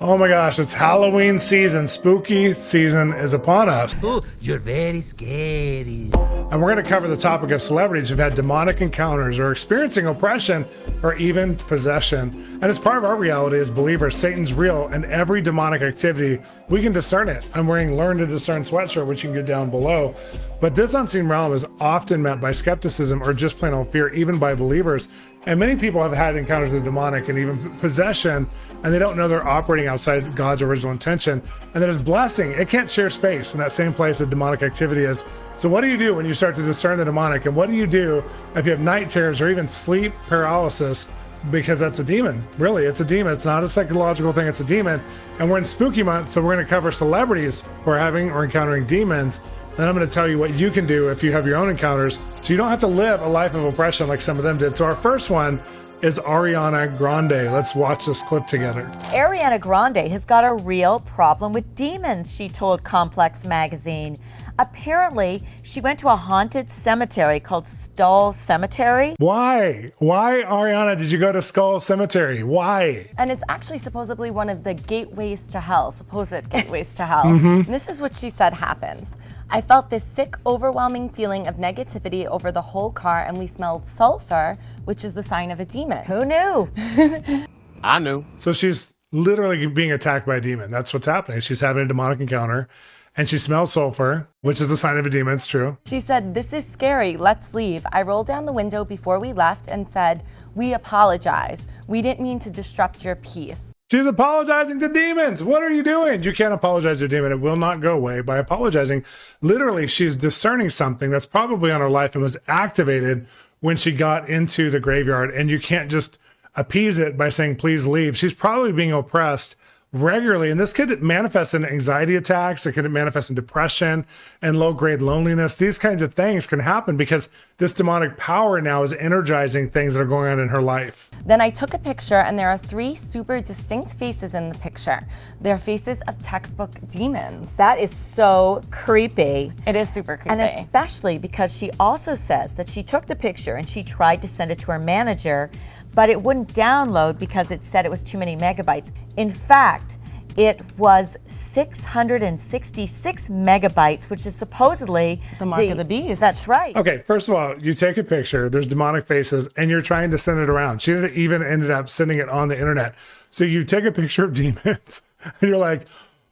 Oh my gosh, it's Halloween season. Spooky season is upon us. You're very scary. And we're going to cover the topic of celebrities who've had demonic encounters or experiencing oppression or even possession. And as part of our reality as believers, Satan's real and every demonic activity, we can discern it. I'm wearing Learn to Discern sweatshirt, which you can get down below. But this unseen realm is often met by skepticism or just plain old fear, even by believers. And many people have had encounters with demonic and even possession, and they don't know they're operating outside God's original intention. And that is blessing. It can't share space in that same place that demonic activity is. So, what do you do when you start to discern the demonic? And what do you do if you have night terrors or even sleep paralysis? Because that's a demon. Really, it's a demon. It's not a psychological thing, it's a demon. And we're in spooky month, so we're going to cover celebrities who are having or encountering demons. And I'm going to tell you what you can do if you have your own encounters so you don't have to live a life of oppression like some of them did. So, our first one is Ariana Grande. Let's watch this clip together. Ariana Grande has got a real problem with demons, she told Complex Magazine. Apparently, she went to a haunted cemetery called Stull Cemetery. Why? Why, Ariana, did you go to Stull Cemetery? Why? And it's actually supposedly one of the gateways to hell, supposed gateways to hell. Mm-hmm. And this is what she said happens. I felt this sick, overwhelming feeling of negativity over the whole car, and we smelled sulfur, which is the sign of a demon. Who knew? I knew. So she's literally being attacked by a demon. That's what's happening. She's having a demonic encounter and she smells sulfur, which is the sign of a demon. It's true. She said, This is scary, let's leave. I rolled down the window before we left and said, We apologize. We didn't mean to disrupt your peace. She's apologizing to demons. What are you doing? You can't apologize to a demon. It will not go away by apologizing. Literally, she's discerning something that's probably on her life and was activated when she got into the graveyard. And you can't just appease it by saying, please leave. She's probably being oppressed regularly. And this could manifest in anxiety attacks. It could manifest in depression and low grade loneliness. These kinds of things can happen because this demonic power now is energizing things that are going on in her life. Then I took a picture, and there are three super distinct faces in the picture. They're faces of textbook demons. That is so creepy. It is super creepy. And especially because she also says that she took the picture and she tried to send it to her manager, but it wouldn't download because it said it was too many megabytes. In fact, it was 666 megabytes, which is supposedly The mark of the beast. That's right. Okay, first of all, you take a picture, there's demonic faces, and you're trying to send it around. She even ended up sending it on the internet. So you take a picture of demons and you're like,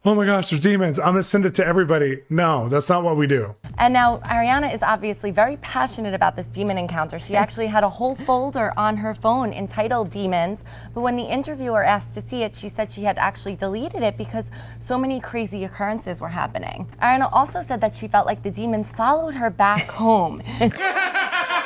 oh my gosh, there's demons. I'm going to send it to everybody. No, that's not what we do. And now Ariana is obviously very passionate about this demon encounter. She actually had a whole folder on her phone entitled Demons, but when the interviewer asked to see it, she said she had actually deleted it because so many crazy occurrences were happening. Ariana also said that she felt like the demons followed her back home.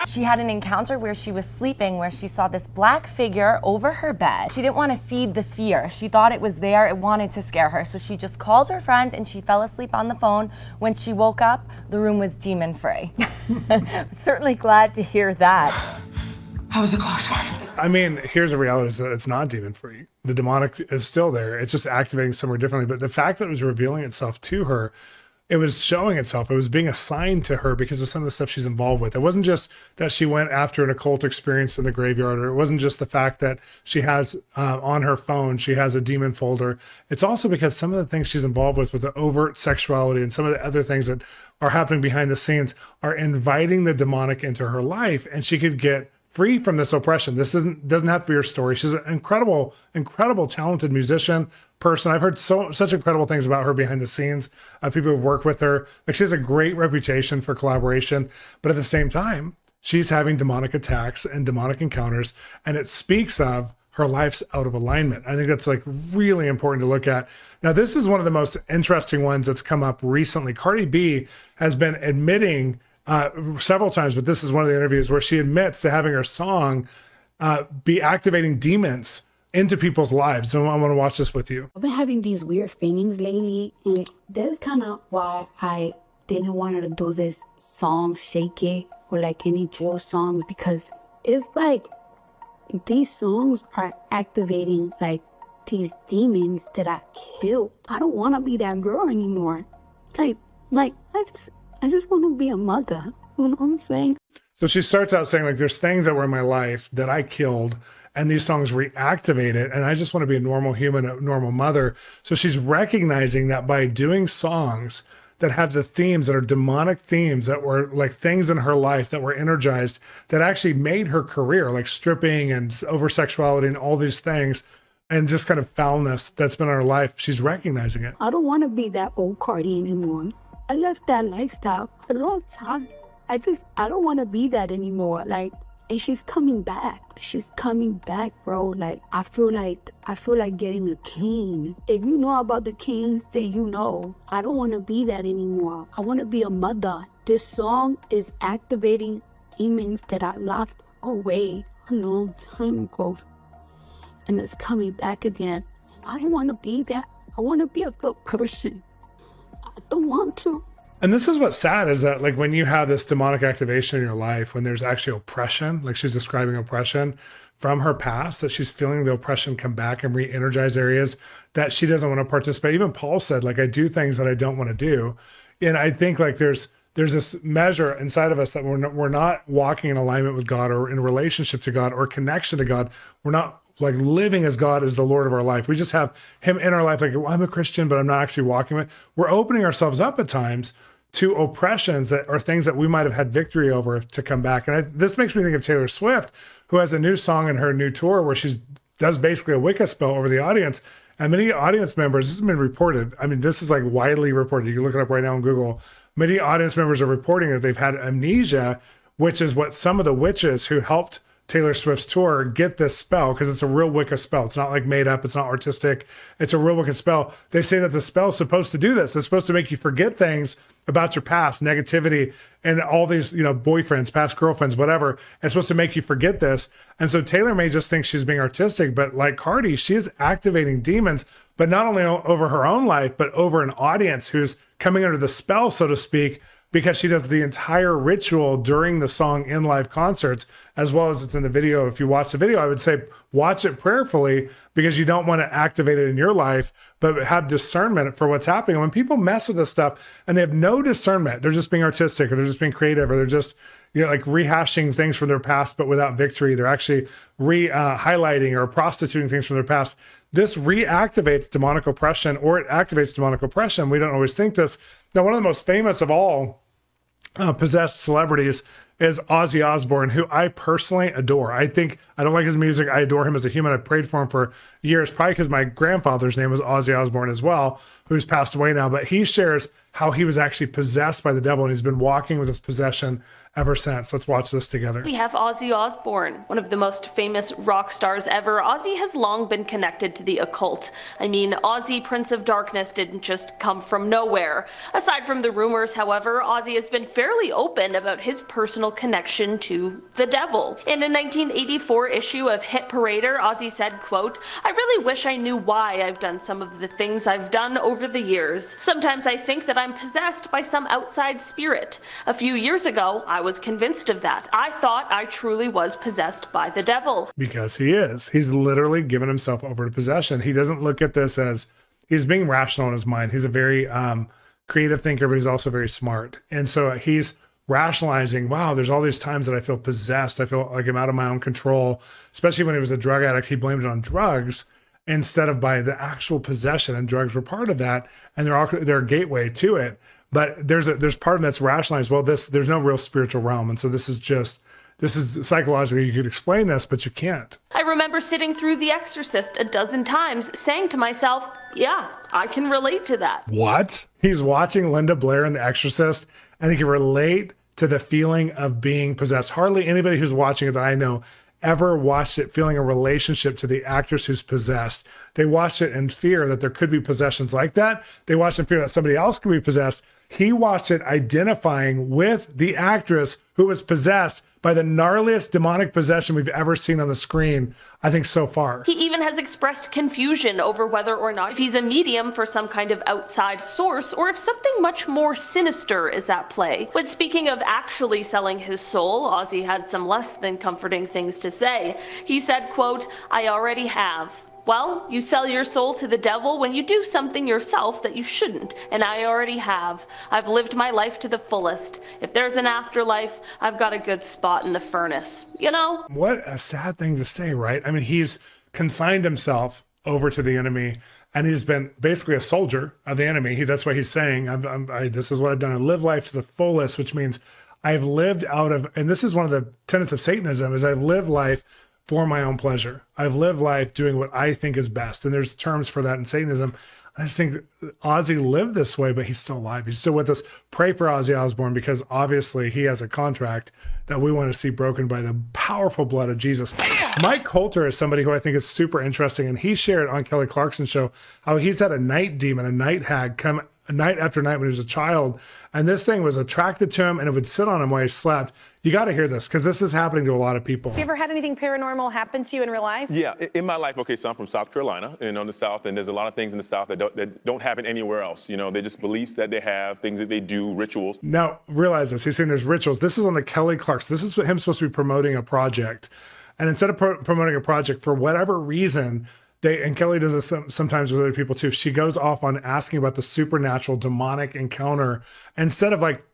She had an encounter where she was sleeping where she saw this black figure over her bed. She didn't want to feed the fear. She thought it was there, it wanted to scare her. So she just called her friend and she fell asleep on the phone. When she woke up, the room was demon free. Certainly glad to hear that. That was a close one. I mean, here's the reality is that it's not demon free. The demonic is still there. It's just activating somewhere differently. But the fact that it was revealing itself to her, it was showing itself. It was being assigned to her because of some of the stuff she's involved with. It wasn't just that she went after an occult experience in the graveyard, or it wasn't just the fact that she has uh, on her phone, she has a demon folder. It's also because some of the things she's involved with, with the overt sexuality and some of the other things that are happening behind the scenes, are inviting the demonic into her life, and she could get free from this oppression. This isn't doesn't have to be her story. She's an incredible, incredible, talented musician person. I've heard so such incredible things about her behind the scenes. Uh, people who work with her, like she has a great reputation for collaboration, but at the same time, she's having demonic attacks and demonic encounters, and it speaks of her life's out of alignment. I think that's like really important to look at. Now, this is one of the most interesting ones that's come up recently. Cardi B has been admitting uh, several times, but this is one of the interviews where she admits to having her song uh, be activating demons into people's lives. So I want to watch this with you. I've been having these weird feelings lately, and that's kind of why I didn't want to do this song, Shake It, or like any drill songs, because it's like these songs are activating like these demons that I killed. I don't want to be that girl anymore. Like, like I just, I just want to be a mother. You know what I'm saying? So she starts out saying, like, there's things that were in my life that I killed, and these songs reactivate it. And I just want to be a normal human, a normal mother. So she's recognizing that by doing songs that have the themes that are demonic themes that were like things in her life that were energized that actually made her career, like stripping and over sexuality and all these things, and just kind of foulness that's been in her life, she's recognizing it. I don't want to be that old Cardi anymore. I left that lifestyle a long time. I just, I don't want to be that anymore. Like, and she's coming back. She's coming back, bro. Like, I feel like, I feel like getting a cane. If you know about the canes, then you know. I don't want to be that anymore. I want to be a mother. This song is activating demons that I locked away a long time ago. And it's coming back again. I want to be that. I want to be a good person. I don't want to. And this is what's sad is that like when you have this demonic activation in your life, when there's actually oppression, like she's describing oppression from her past, that she's feeling the oppression come back and re-energize areas that she doesn't want to participate. Even Paul said, like, I do things that I don't want to do. And I think like there's there's this measure inside of us that we're not, we're not walking in alignment with God or in relationship to God or connection to God. We're not like living as God is the Lord of our life. We just have Him in our life. Like well, I'm a Christian, but I'm not actually walking with. We're opening ourselves up at times to oppressions that are things that we might have had victory over to come back. And I, this makes me think of Taylor Swift, who has a new song in her new tour where she does basically a Wicca spell over the audience. And many audience members, this has been reported. I mean, this is like widely reported. You can look it up right now on Google. Many audience members are reporting that they've had amnesia, which is what some of the witches who helped Taylor Swift's tour get this spell because it's a real Wicca spell. It's not like made up, it's not artistic. It's a real Wicca spell. They say that the spell is supposed to do this. It's supposed to make you forget things about your past, negativity, and all these, you know, boyfriends, past girlfriends, whatever. It's supposed to make you forget this. And so Taylor may just think she's being artistic, but like Cardi, she is activating demons, but not only over her own life, but over an audience who's coming under the spell, so to speak, because she does the entire ritual during the song in live concerts, as well as it's in the video. If you watch the video, I would say watch it prayerfully because you don't want to activate it in your life, but have discernment for what's happening. When people mess with this stuff and they have no discernment, they're just being artistic or they're just being creative or they're just you know, like rehashing things from their past, but without victory. They're actually re uh, highlighting or prostituting things from their past. This reactivates demonic oppression or it activates demonic oppression. We don't always think this. Now, one of the most famous of all uh, possessed celebrities is Ozzy Osbourne, who I personally adore. I think I don't like his music. I adore him as a human. I've prayed for him for years, probably because my grandfather's name was Ozzy Osbourne as well, who's passed away now. But he shares how he was actually possessed by the devil and he's been walking with his possession ever since. Let's watch this together. We have Ozzy Osbourne, one of the most famous rock stars ever. Ozzy has long been connected to the occult. I mean, Ozzy, Prince of Darkness, didn't just come from nowhere. Aside from the rumors, however, Ozzy has been fairly open about his personal connection to the devil. In a 1984 issue of Hit Parader, Ozzy said, quote, I really wish I knew why I've done some of the things I've done over the years. Sometimes I think that I'm possessed by some outside spirit. A few years ago, I was convinced of that. I thought I truly was possessed by the devil. Because he is. He's literally given himself over to possession. He doesn't look at this as he's being rational in his mind. He's a very um, creative thinker, but he's also very smart. And so he's rationalizing, wow, there's all these times that I feel possessed. I feel like I'm out of my own control. Especially when he was a drug addict, he blamed it on drugs instead of by the actual possession. And drugs were part of that. And they're all they're a gateway to it. But there's a there's part of that's rationalized. Well, this there's no real spiritual realm. And so this is just this is psychologically you could explain this, but you can't. I remember sitting through The Exorcist a dozen times, saying to myself, yeah, I can relate to that. What? He's watching Linda Blair in The Exorcist and he can relate to the feeling of being possessed. Hardly anybody who's watching it that I know ever watched it feeling a relationship to the actress who's possessed. They watched it in fear that there could be possessions like that. They watched in fear that somebody else could be possessed. He watched it identifying with the actress who was possessed by the gnarliest demonic possession we've ever seen on the screen, I think, so far. He even has expressed confusion over whether or not if he's a medium for some kind of outside source or if something much more sinister is at play. When speaking of actually selling his soul, Ozzy had some less than comforting things to say. He said, quote, I already have. Well, you sell your soul to the devil when you do something yourself that you shouldn't, and I already have. I've lived my life to the fullest. If there's an afterlife, I've got a good spot in the furnace. You know? What a sad thing to say, right? I mean, he's consigned himself over to the enemy and he's been basically a soldier of the enemy. He, that's why he's saying, I'm, I'm, I, This is what I've done. I live life to the fullest, which means I've lived out of, and this is one of the tenets of Satanism, is I've lived life for my own pleasure. I've lived life doing what I think is best. And there's terms for that in Satanism. I just think Ozzy lived this way, but he's still alive. He's still with us. Pray for Ozzy Osbourne because obviously he has a contract that we want to see broken by the powerful blood of Jesus. Mike Colter is somebody who I think is super interesting, and he shared on Kelly Clarkson's show how he's had a night demon, a night hag, come night after night when he was a child, and this thing was attracted to him and it would sit on him while he slept. You got to hear this because this is happening to a lot of people. Have you ever had anything paranormal happen to you in real life? Yeah, in my life, okay, so I'm from South Carolina, and on the South, and there's a lot of things in the South that don't, that don't happen anywhere else. You know, they're just beliefs that they have, things that they do, rituals. Now realize this. He's saying there's rituals. This is on the Kelly Clarkson. This is him supposed to be promoting a project, and instead of pro- promoting a project for whatever reason, they and Kelly does this some, sometimes with other people too. She goes off on asking about the supernatural, demonic encounter instead of like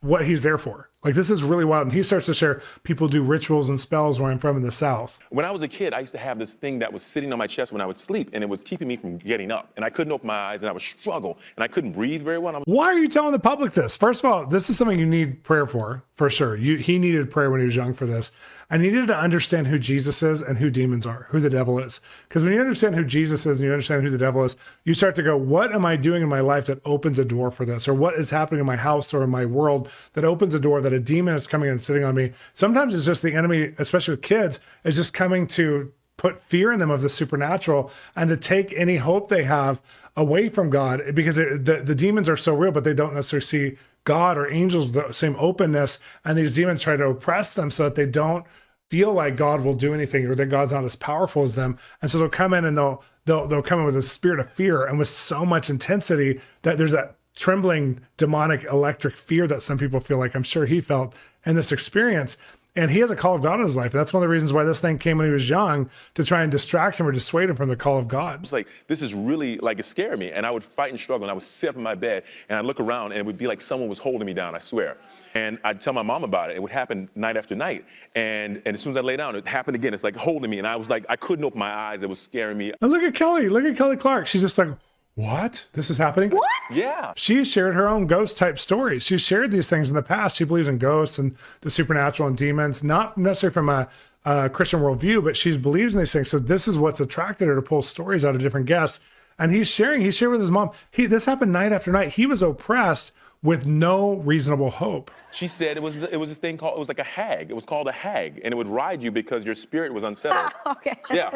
what he's there for. Like this is really wild. And he starts to share people do rituals and spells where I'm from in the South. When I was a kid, I used to have this thing that was sitting on my chest when I would sleep, and it was keeping me from getting up. And I couldn't open my eyes, and I would struggle, and I couldn't breathe very well. Why are you telling the public this? First of all, this is something you need prayer for, for sure. You, he needed prayer when he was young for this. And he needed to understand who Jesus is and who demons are, who the devil is. Because when you understand who Jesus is and you understand who the devil is, you start to go, what am I doing in my life that opens a door for this? Or what is happening in my house or in my world that opens a door that a demon is coming and sitting on me? Sometimes it's just the enemy, especially with kids, is just coming to put fear in them of the supernatural and to take any hope they have away from God because it, the, the demons are so real, but they don't necessarily see God or angels with the same openness. And these demons try to oppress them so that they don't feel like God will do anything or that God's not as powerful as them. And so they'll come in and they'll they'll they'll come in with a spirit of fear and with so much intensity that there's that trembling demonic electric fear that some people feel like I'm sure he felt in this experience. And he has a call of God in his life. And that's one of the reasons why this thing came when he was young to try and distract him or dissuade him from the call of God. It's like, this is really like it scared me. And I would fight and struggle, and I would sit up in my bed, and I'd look around, and it would be like someone was holding me down. I swear. And I'd tell my mom about it. It would happen night after night. And, and as soon as I lay down, it happened again. It's like holding me. And I was like, I couldn't open my eyes. It was scaring me. And look at Kelly. Look at Kelly Clark. She's just like, what? This is happening? What? Yeah. She's shared her own ghost type stories. She's shared these things in the past. She believes in ghosts and the supernatural and demons, not necessarily from a, a Christian worldview, but she believes in these things. So this is what's attracted her to pull stories out of different guests. And he's sharing, he shared with his mom. He this happened night after night. He was oppressed with no reasonable hope. She said it was it was a thing called it was like a hag. It was called a hag, and it would ride you because your spirit was unsettled. Okay. yeah,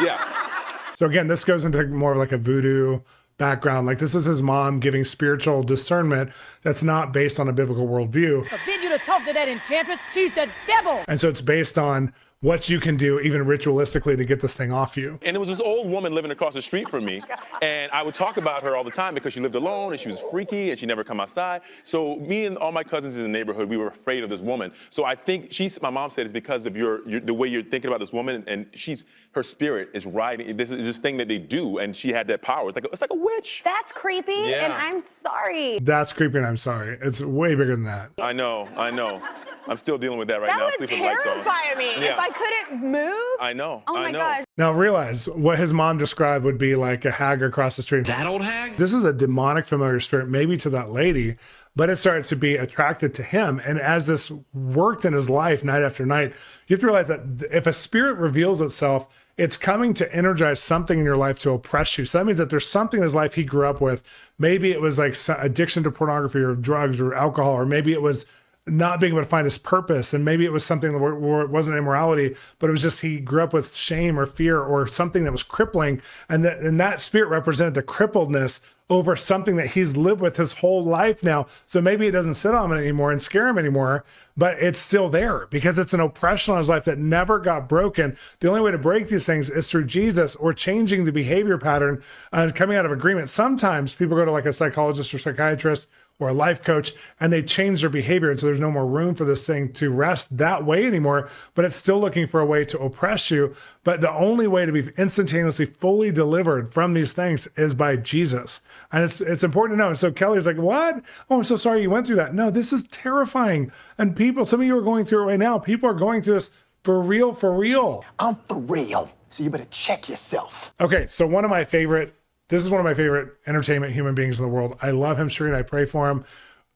yeah. So again, this goes into more of like a voodoo background. Like this is his mom giving spiritual discernment that's not based on a biblical worldview. forbid you to talk to that enchantress. She's the devil. And so it's based on what you can do, even ritualistically, to get this thing off you. And it was this old woman living across the street from me. And I would talk about her all the time because she lived alone and she was freaky and she never come outside. So me and all my cousins in the neighborhood, we were afraid of this woman. So I think she's, my mom said it's because of your, your the way you're thinking about this woman and she's, her spirit is riding, this is this thing that they do and she had that power. It's like, a, it's like a witch. That's creepy, Yeah. and I'm sorry. That's creepy, and I'm sorry. It's way bigger than that. I know, I know. I'm still dealing with that right That now. would sleeping with lights terrify me Yeah. if I couldn't move. I know, Oh I my know. gosh. Now realize what his mom described would be like a hag across the street. That old hag? This is a demonic familiar spirit, maybe to that lady, but it started to be attracted to him. And as this worked in his life night after night, you have to realize that if a spirit reveals itself, it's coming to energize something in your life to oppress you. So that means that there's something in his life he grew up with. Maybe it was like addiction to pornography or drugs or alcohol, or maybe it was not being able to find his purpose. And maybe it was something where, where it wasn't immorality, but it was just he grew up with shame or fear or something that was crippling. And that, and that spirit represented the crippledness over something that he's lived with his whole life now. So maybe it doesn't sit on him anymore and scare him anymore, but it's still there because it's an oppression on his life that never got broken. The only way to break these things is through Jesus or changing the behavior pattern and coming out of agreement. Sometimes people go to like a psychologist or psychiatrist or a life coach and they change their behavior. And so there's no more room for this thing to rest that way anymore, but it's still looking for a way to oppress you. But the only way to be instantaneously fully delivered from these things is by Jesus. And it's it's important to know. And so Kelly's like, What? Oh, I'm so sorry you went through that. No, this is terrifying. And people, some of you are going through it right now. People are going through this for real, for real. I'm for real. So you better check yourself. Okay, so one of my favorite, this is one of my favorite entertainment human beings in the world. I love him, Shereen. I pray for him.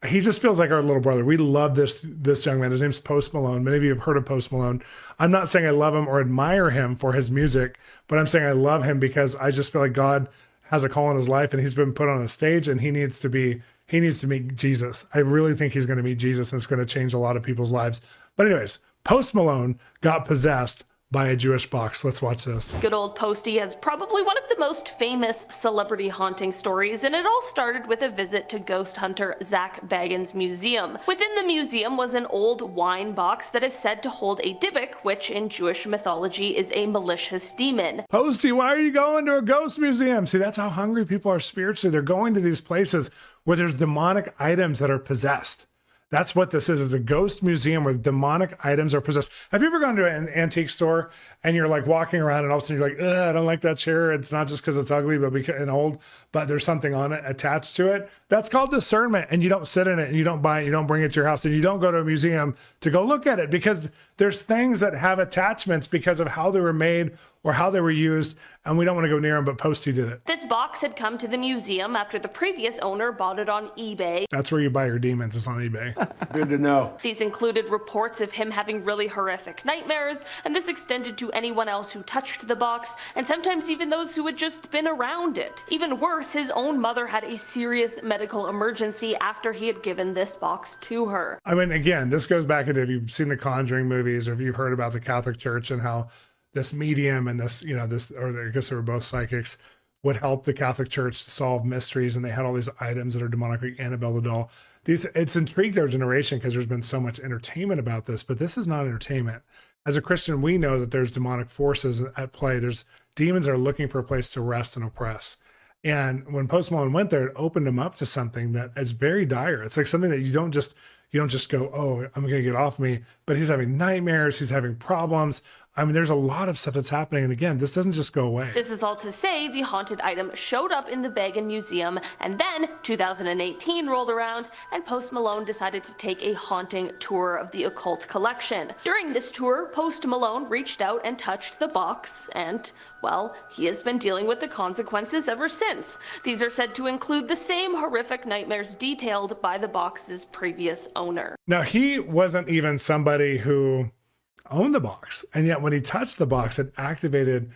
He just feels like our little brother. We love this this young man. His name's Post Malone. Many of you have heard of Post Malone. I'm not saying I love him or admire him for his music, but I'm saying I love him because I just feel like God has a call in his life and he's been put on a stage and he needs to be he needs to meet Jesus. I really think he's going to meet Jesus and it's going to change a lot of people's lives. But anyways, Post Malone got possessed by a Jewish box. Let's watch this. Good old Posty has probably one of the most famous celebrity haunting stories, and it all started with a visit to ghost hunter Zak Bagans' museum. Within the museum was an old wine box that is said to hold a Dybbuk, which in Jewish mythology is a malicious demon. Posty, why are you going to a ghost museum? See, that's how hungry people are spiritually. They're going to these places where there's demonic items that are possessed. That's what this is. It's a ghost museum where demonic items are possessed. Have you ever gone to an antique store and you're like walking around and all of a sudden you're like, I don't like that chair. It's not just because it's ugly, but because and old, but there's something on it attached to it. That's called discernment. And you don't sit in it and you don't buy it, you don't bring it to your house, and you don't go to a museum to go look at it because there's things that have attachments because of how they were made or how they were used, and we don't want to go near them, but Posty did it. This box had come to the museum after the previous owner bought it on eBay. That's where you buy your demons. It's on eBay. Good to know. These included reports of him having really horrific nightmares, and this extended to anyone else who touched the box, and sometimes even those who had just been around it. Even worse, his own mother had a serious medical emergency after he had given this box to her. I mean, again, this goes back into if you've seen the Conjuring movies or if you've heard about the Catholic Church and how this medium and this, you know, this, or I guess they were both psychics, would help the Catholic Church to solve mysteries. And they had all these items that are demonic, like Annabelle the doll. These, it's intrigued our generation because there's been so much entertainment about this, but this is not entertainment. As a Christian, we know that there's demonic forces at play. There's demons are looking for a place to rest and oppress. And when Post Malone went there, it opened him up to something that is very dire. It's like something that you don't just you don't just go, oh, I'm gonna get off me. But he's having nightmares, he's having problems. I mean, there's a lot of stuff that's happening. And again, this doesn't just go away. This is all to say the haunted item showed up in the Bagan Museum, and then 2018 rolled around, and Post Malone decided to take a haunting tour of the occult collection. During this tour, Post Malone reached out and touched the box, and, well, he has been dealing with the consequences ever since. These are said to include the same horrific nightmares detailed by the box's previous owner. Now, he wasn't even somebody who owned the box. And yet, when he touched the box, it activated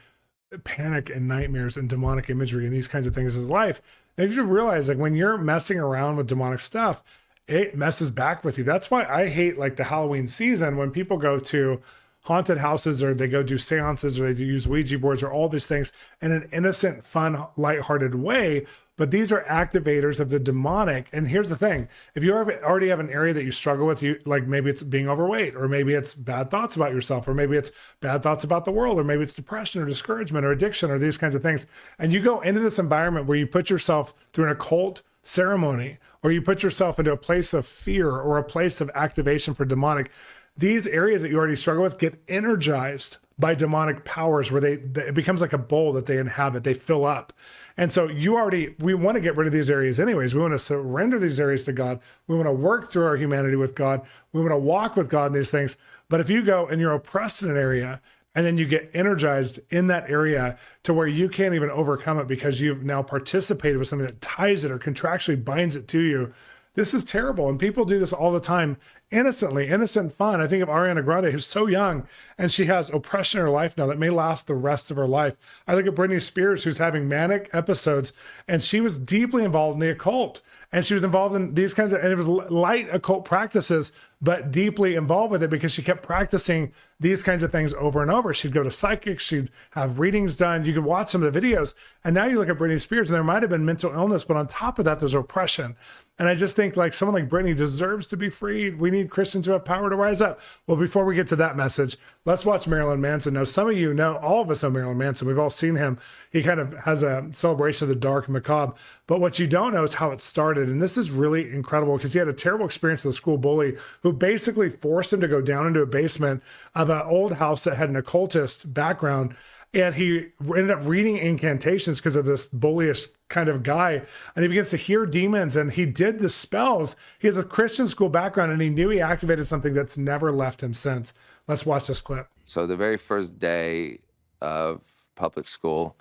panic and nightmares and demonic imagery and these kinds of things in his life. And you realize, like, when you're messing around with demonic stuff, it messes back with you. That's why I hate like the Halloween season when people go to haunted houses or they go do seances or they use Ouija boards or all these things in an innocent, fun, lighthearted way. But these are activators of the demonic. And here's the thing if you already have an area that you struggle with, you like maybe it's being overweight, or maybe it's bad thoughts about yourself, or maybe it's bad thoughts about the world, or maybe it's depression or discouragement or addiction or these kinds of things. And you go into this environment where you put yourself through an occult ceremony, or you put yourself into a place of fear or a place of activation for demonic these areas that you already struggle with get energized by demonic powers where they, it becomes like a bowl that they inhabit they fill up. And so you already we want to get rid of these areas anyways. We want to surrender these areas to god. We want to work through our humanity with god. We want to walk with god in these things. But if you go and you're oppressed in an area and then you get energized in that area to where you can't even overcome it because you've now participated with something that ties it or contractually binds it to you this is terrible. And people do this all the time innocently, innocent fun. I think of Ariana Grande, who's so young and she has oppression in her life now that may last the rest of her life. I look at Britney Spears, who's having manic episodes, and she was deeply involved in the occult. And she was involved in these kinds of, and it was light occult practices, but deeply involved with it because she kept practicing these kinds of things over and over. She'd go to psychics, she'd have readings done. You could watch some of the videos. And now you look at Britney Spears, and there might have been mental illness, but on top of that, there's oppression. And I just think like someone like Britney deserves to be freed. We need Christians who have power to rise up. Well, before we get to that message, let's watch Marilyn Manson. Now, some of you know, all of us know Marilyn Manson. We've all seen him. He kind of has a celebration of the dark macabre. But what you don't know is how it started. And this is really incredible because he had a terrible experience with a school bully who basically forced him to go down into a basement of an old house that had an occultist background and he ended up reading incantations because of this bullish kind of guy and he begins to hear demons and he did the spells. He has a christian school background and he knew he activated something that's never left him since. Let's watch this clip. So the very first day of public school,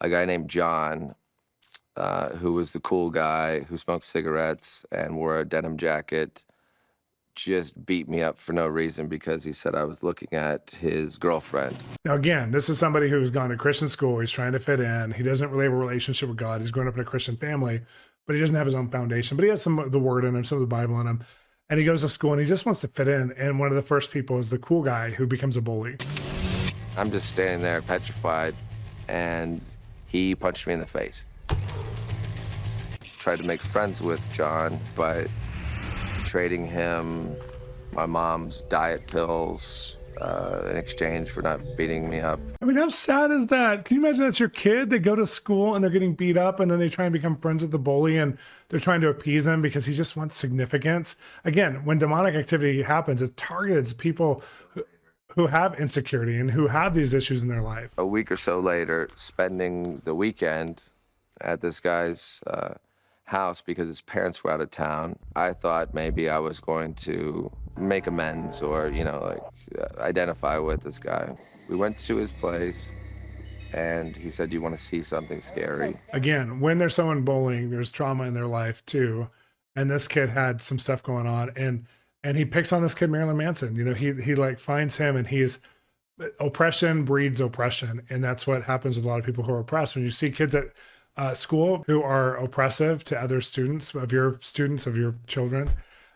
a guy named John, uh, who was the cool guy who smoked cigarettes and wore a denim jacket, just beat me up for no reason because he said I was looking at his girlfriend. now again this is somebody who's gone to christian school. He's trying to fit in. He doesn't really have a relationship with god. He's grown up in a christian family but he doesn't have his own foundation but he has some of the word in him some of the bible in him. And he goes to school and he just wants to fit in. And one of the first people is the cool guy who becomes a bully. I'm just standing there petrified, and he punched me in the face. Tried to make friends with John by trading him my mom's diet pills uh, in exchange for not beating me up. I mean, how sad is that? Can you imagine that's your kid? They go to school and they're getting beat up, and then they try and become friends with the bully, and they're trying to appease him because he just wants significance. Again, when demonic activity happens, it targets people who, who have insecurity and who have these issues in their life. A week or so later, spending the weekend at this guy's uh, house because his parents were out of town, I thought maybe I was going to make amends or, you know, like uh, identify with this guy. We went to his place and he said, Do you want to see something scary? Again, when there's someone bullying, there's trauma in their life too. And this kid had some stuff going on, and and he picks on this kid Marilyn Manson. You know, he he like finds him, and he's oppression breeds oppression, and that's what happens with a lot of people who are oppressed. When you see kids at uh, school who are oppressive to other students of your students of your children,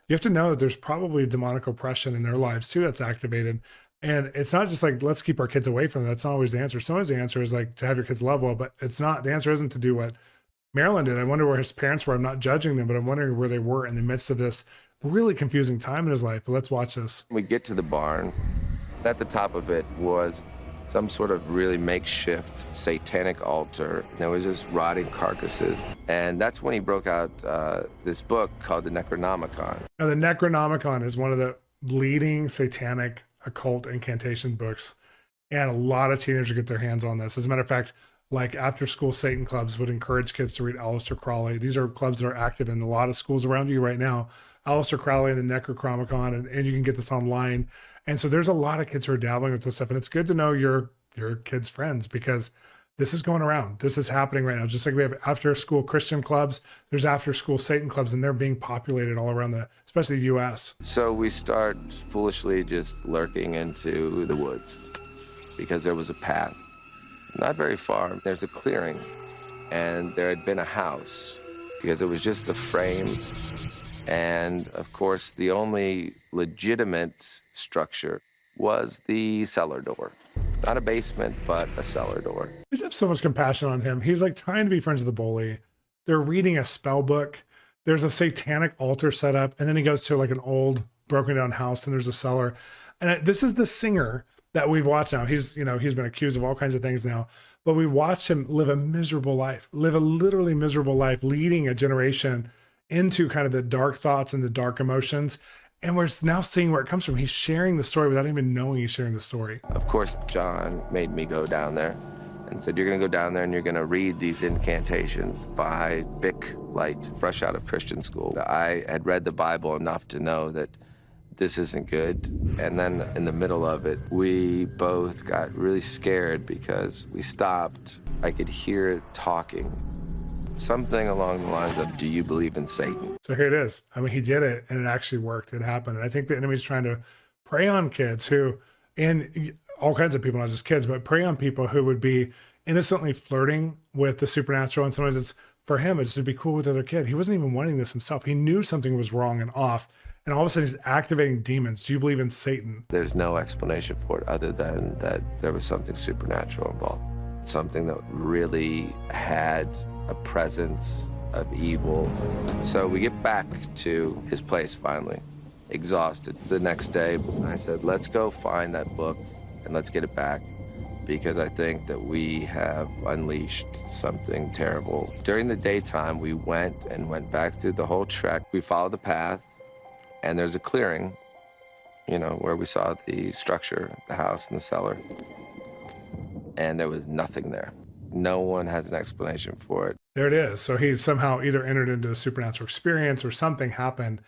you have to know that there's probably demonic oppression in their lives too that's activated. And it's not just like let's keep our kids away from that. That's not always the answer. Sometimes the answer is like to have your kids love well, but it's not. The answer isn't to do what Marilyn did. I wonder where his parents were. I'm not judging them, but I'm wondering where they were in the midst of this really confusing time in his life. But let's watch this. We get to the barn. At the top of it was some sort of really makeshift satanic altar. And There was just rotting carcasses. And that's when he broke out uh, this book called the Necronomicon. Now, the Necronomicon is one of the leading satanic occult incantation books, and a lot of teenagers get their hands on this. As a matter of fact, like after school Satan clubs would encourage kids to read Aleister Crowley. These are clubs that are active in a lot of schools around you right now. Aleister Crowley and the Necronomicon, and, and you can get this online. And so there's a lot of kids who are dabbling with this stuff, and it's good to know your your kids' friends because this is going around. This is happening right now. Just like we have after school Christian clubs, there's after school Satan clubs, and they're being populated all around the, especially the U.S. So we start foolishly just lurking into the woods because there was a path. Not very far, there's a clearing, and there had been a house because it was just the frame. And of course, the only legitimate structure was the cellar door. Not a basement, but a cellar door. I just have so much compassion on him. He's like trying to be friends with the bully. They're reading a spell book. There's a satanic altar set up, and then he goes to like an old broken down house, and there's a cellar. And this is the singer that we've watched now. He's you know he's been accused of all kinds of things now, but we watched him live a miserable life, live a literally miserable life, leading a generation into kind of the dark thoughts and the dark emotions. And we're now seeing where it comes from. He's sharing the story without even knowing he's sharing the story. Of course, John made me go down there and said, You're going to go down there and you're going to read these incantations by Bic Light, fresh out of Christian school. I had read the Bible enough to know that this isn't good. And then in the middle of it, we both got really scared because we stopped. I could hear it talking. Something along the lines of, Do you believe in Satan? So here it is. I mean, he did it and it actually worked. It happened. And I think the enemy's trying to prey on kids who, and all kinds of people, not just kids, but prey on people who would be innocently flirting with the supernatural. And sometimes it's for him, it's to be cool with the other kid. He wasn't even wanting this himself. He knew something was wrong and off. and all of a sudden he's activating demons. Do you believe in Satan? There's no explanation for it other than that there was something supernatural involved. Something that really had a presence of evil. So we get back to his place finally, exhausted. The next day, I said, let's go find that book and let's get it back because I think that we have unleashed something terrible. During the daytime, we went and went back through the whole trek. We followed the path, and there's a clearing, you know, where we saw the structure, the house, and the cellar. And there was nothing there. No one has an explanation for it. There it is. So he somehow either entered into a supernatural experience or something happened.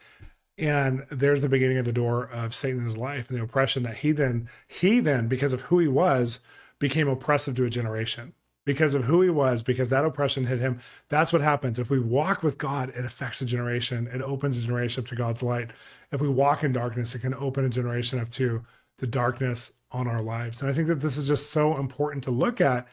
And there's the beginning of the door of Satan's life and the oppression that he then, he then, because of who he was, became oppressive to a generation. Because of who he was, because that oppression hit him. That's what happens. If we walk with God, it affects a generation. It opens a generation up to God's light. If we walk in darkness, it can open a generation up to the darkness on our lives. And I think that this is just so important to look at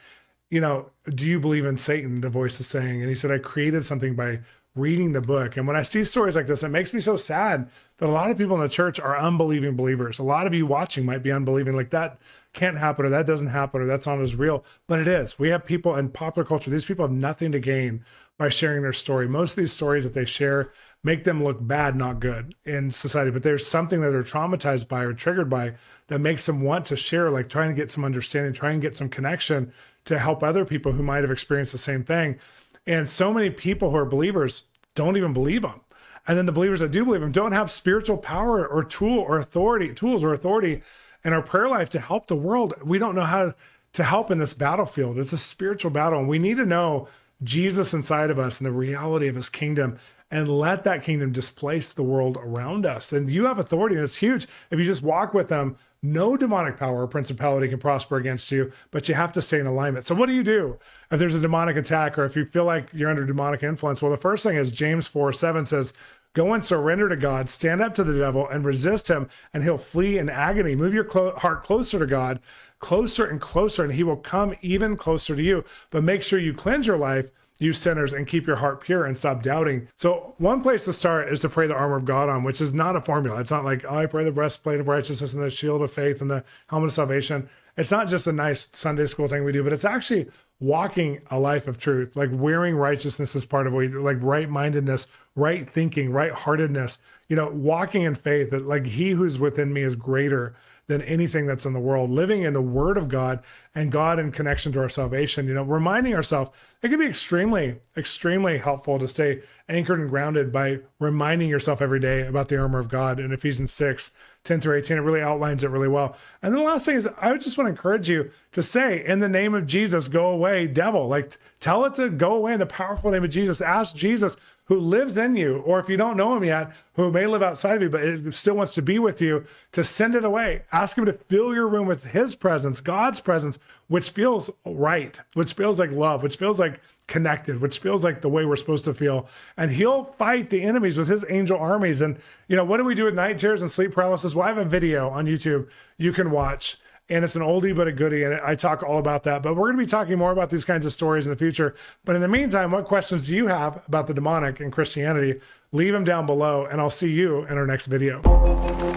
you know, do you believe in Satan? The voice is saying. And he said, I created something by reading the book. And when I see stories like this, it makes me so sad that a lot of people in the church are unbelieving believers. A lot of you watching might be unbelieving, like that can't happen or that doesn't happen or that's not as real. But it is. We have people in popular culture, these people have nothing to gain by sharing their story. Most of these stories that they share make them look bad, not good in society. But there's something that they're traumatized by or triggered by that makes them want to share, like trying to get some understanding, trying to get some connection to help other people who might have experienced the same thing. And so many people who are believers don't even believe them. And then the believers that do believe them don't have spiritual power or tool or authority, tools or authority in our prayer life to help the world. We don't know how to help in this battlefield. It's a spiritual battle. And we need to know Jesus inside of us and the reality of his kingdom and let that kingdom displace the world around us. And you have authority, and it's huge. If you just walk with them, no demonic power or principality can prosper against you, but you have to stay in alignment. So, what do you do if there's a demonic attack or if you feel like you're under demonic influence? Well, the first thing is James 4 7 says, Go and surrender to God, stand up to the devil and resist him, and he'll flee in agony. Move your clo- heart closer to God, closer and closer, and he will come even closer to you. But make sure you cleanse your life you sinners and keep your heart pure and stop doubting. So, one place to start is to pray the armor of God on, which is not a formula. It's not like, oh, I pray the breastplate of righteousness and the shield of faith and the helmet of salvation. It's not just a nice Sunday school thing we do, but it's actually walking a life of truth, like wearing righteousness as part of what you do, like right mindedness, right thinking, right heartedness, you know, walking in faith that like he who's within me is greater than anything that's in the world, living in the word of God and God in connection to our salvation, you know, reminding ourselves, it can be extremely, extremely helpful to stay anchored and grounded by reminding yourself every day about the armor of God in Ephesians 6, 10 through 18. It really outlines it really well. And then the last thing is, I just want to encourage you to say, in the name of Jesus, go away, devil. Like tell it to go away in the powerful name of Jesus. Ask Jesus, who lives in you, or if you don't know him yet, who may live outside of you, but still wants to be with you, to send it away. Ask him to fill your room with his presence, God's presence, which feels right, which feels like love, which feels like connected, which feels like the way we're supposed to feel. And he'll fight the enemies with his angel armies. And, you know, what do we do with night terrors and sleep paralysis? Well, I have a video on YouTube you can watch. And it's an oldie but a goodie. And I talk all about that. But we're going to be talking more about these kinds of stories in the future. But in the meantime, what questions do you have about the demonic and Christianity? Leave them down below, and I'll see you in our next video.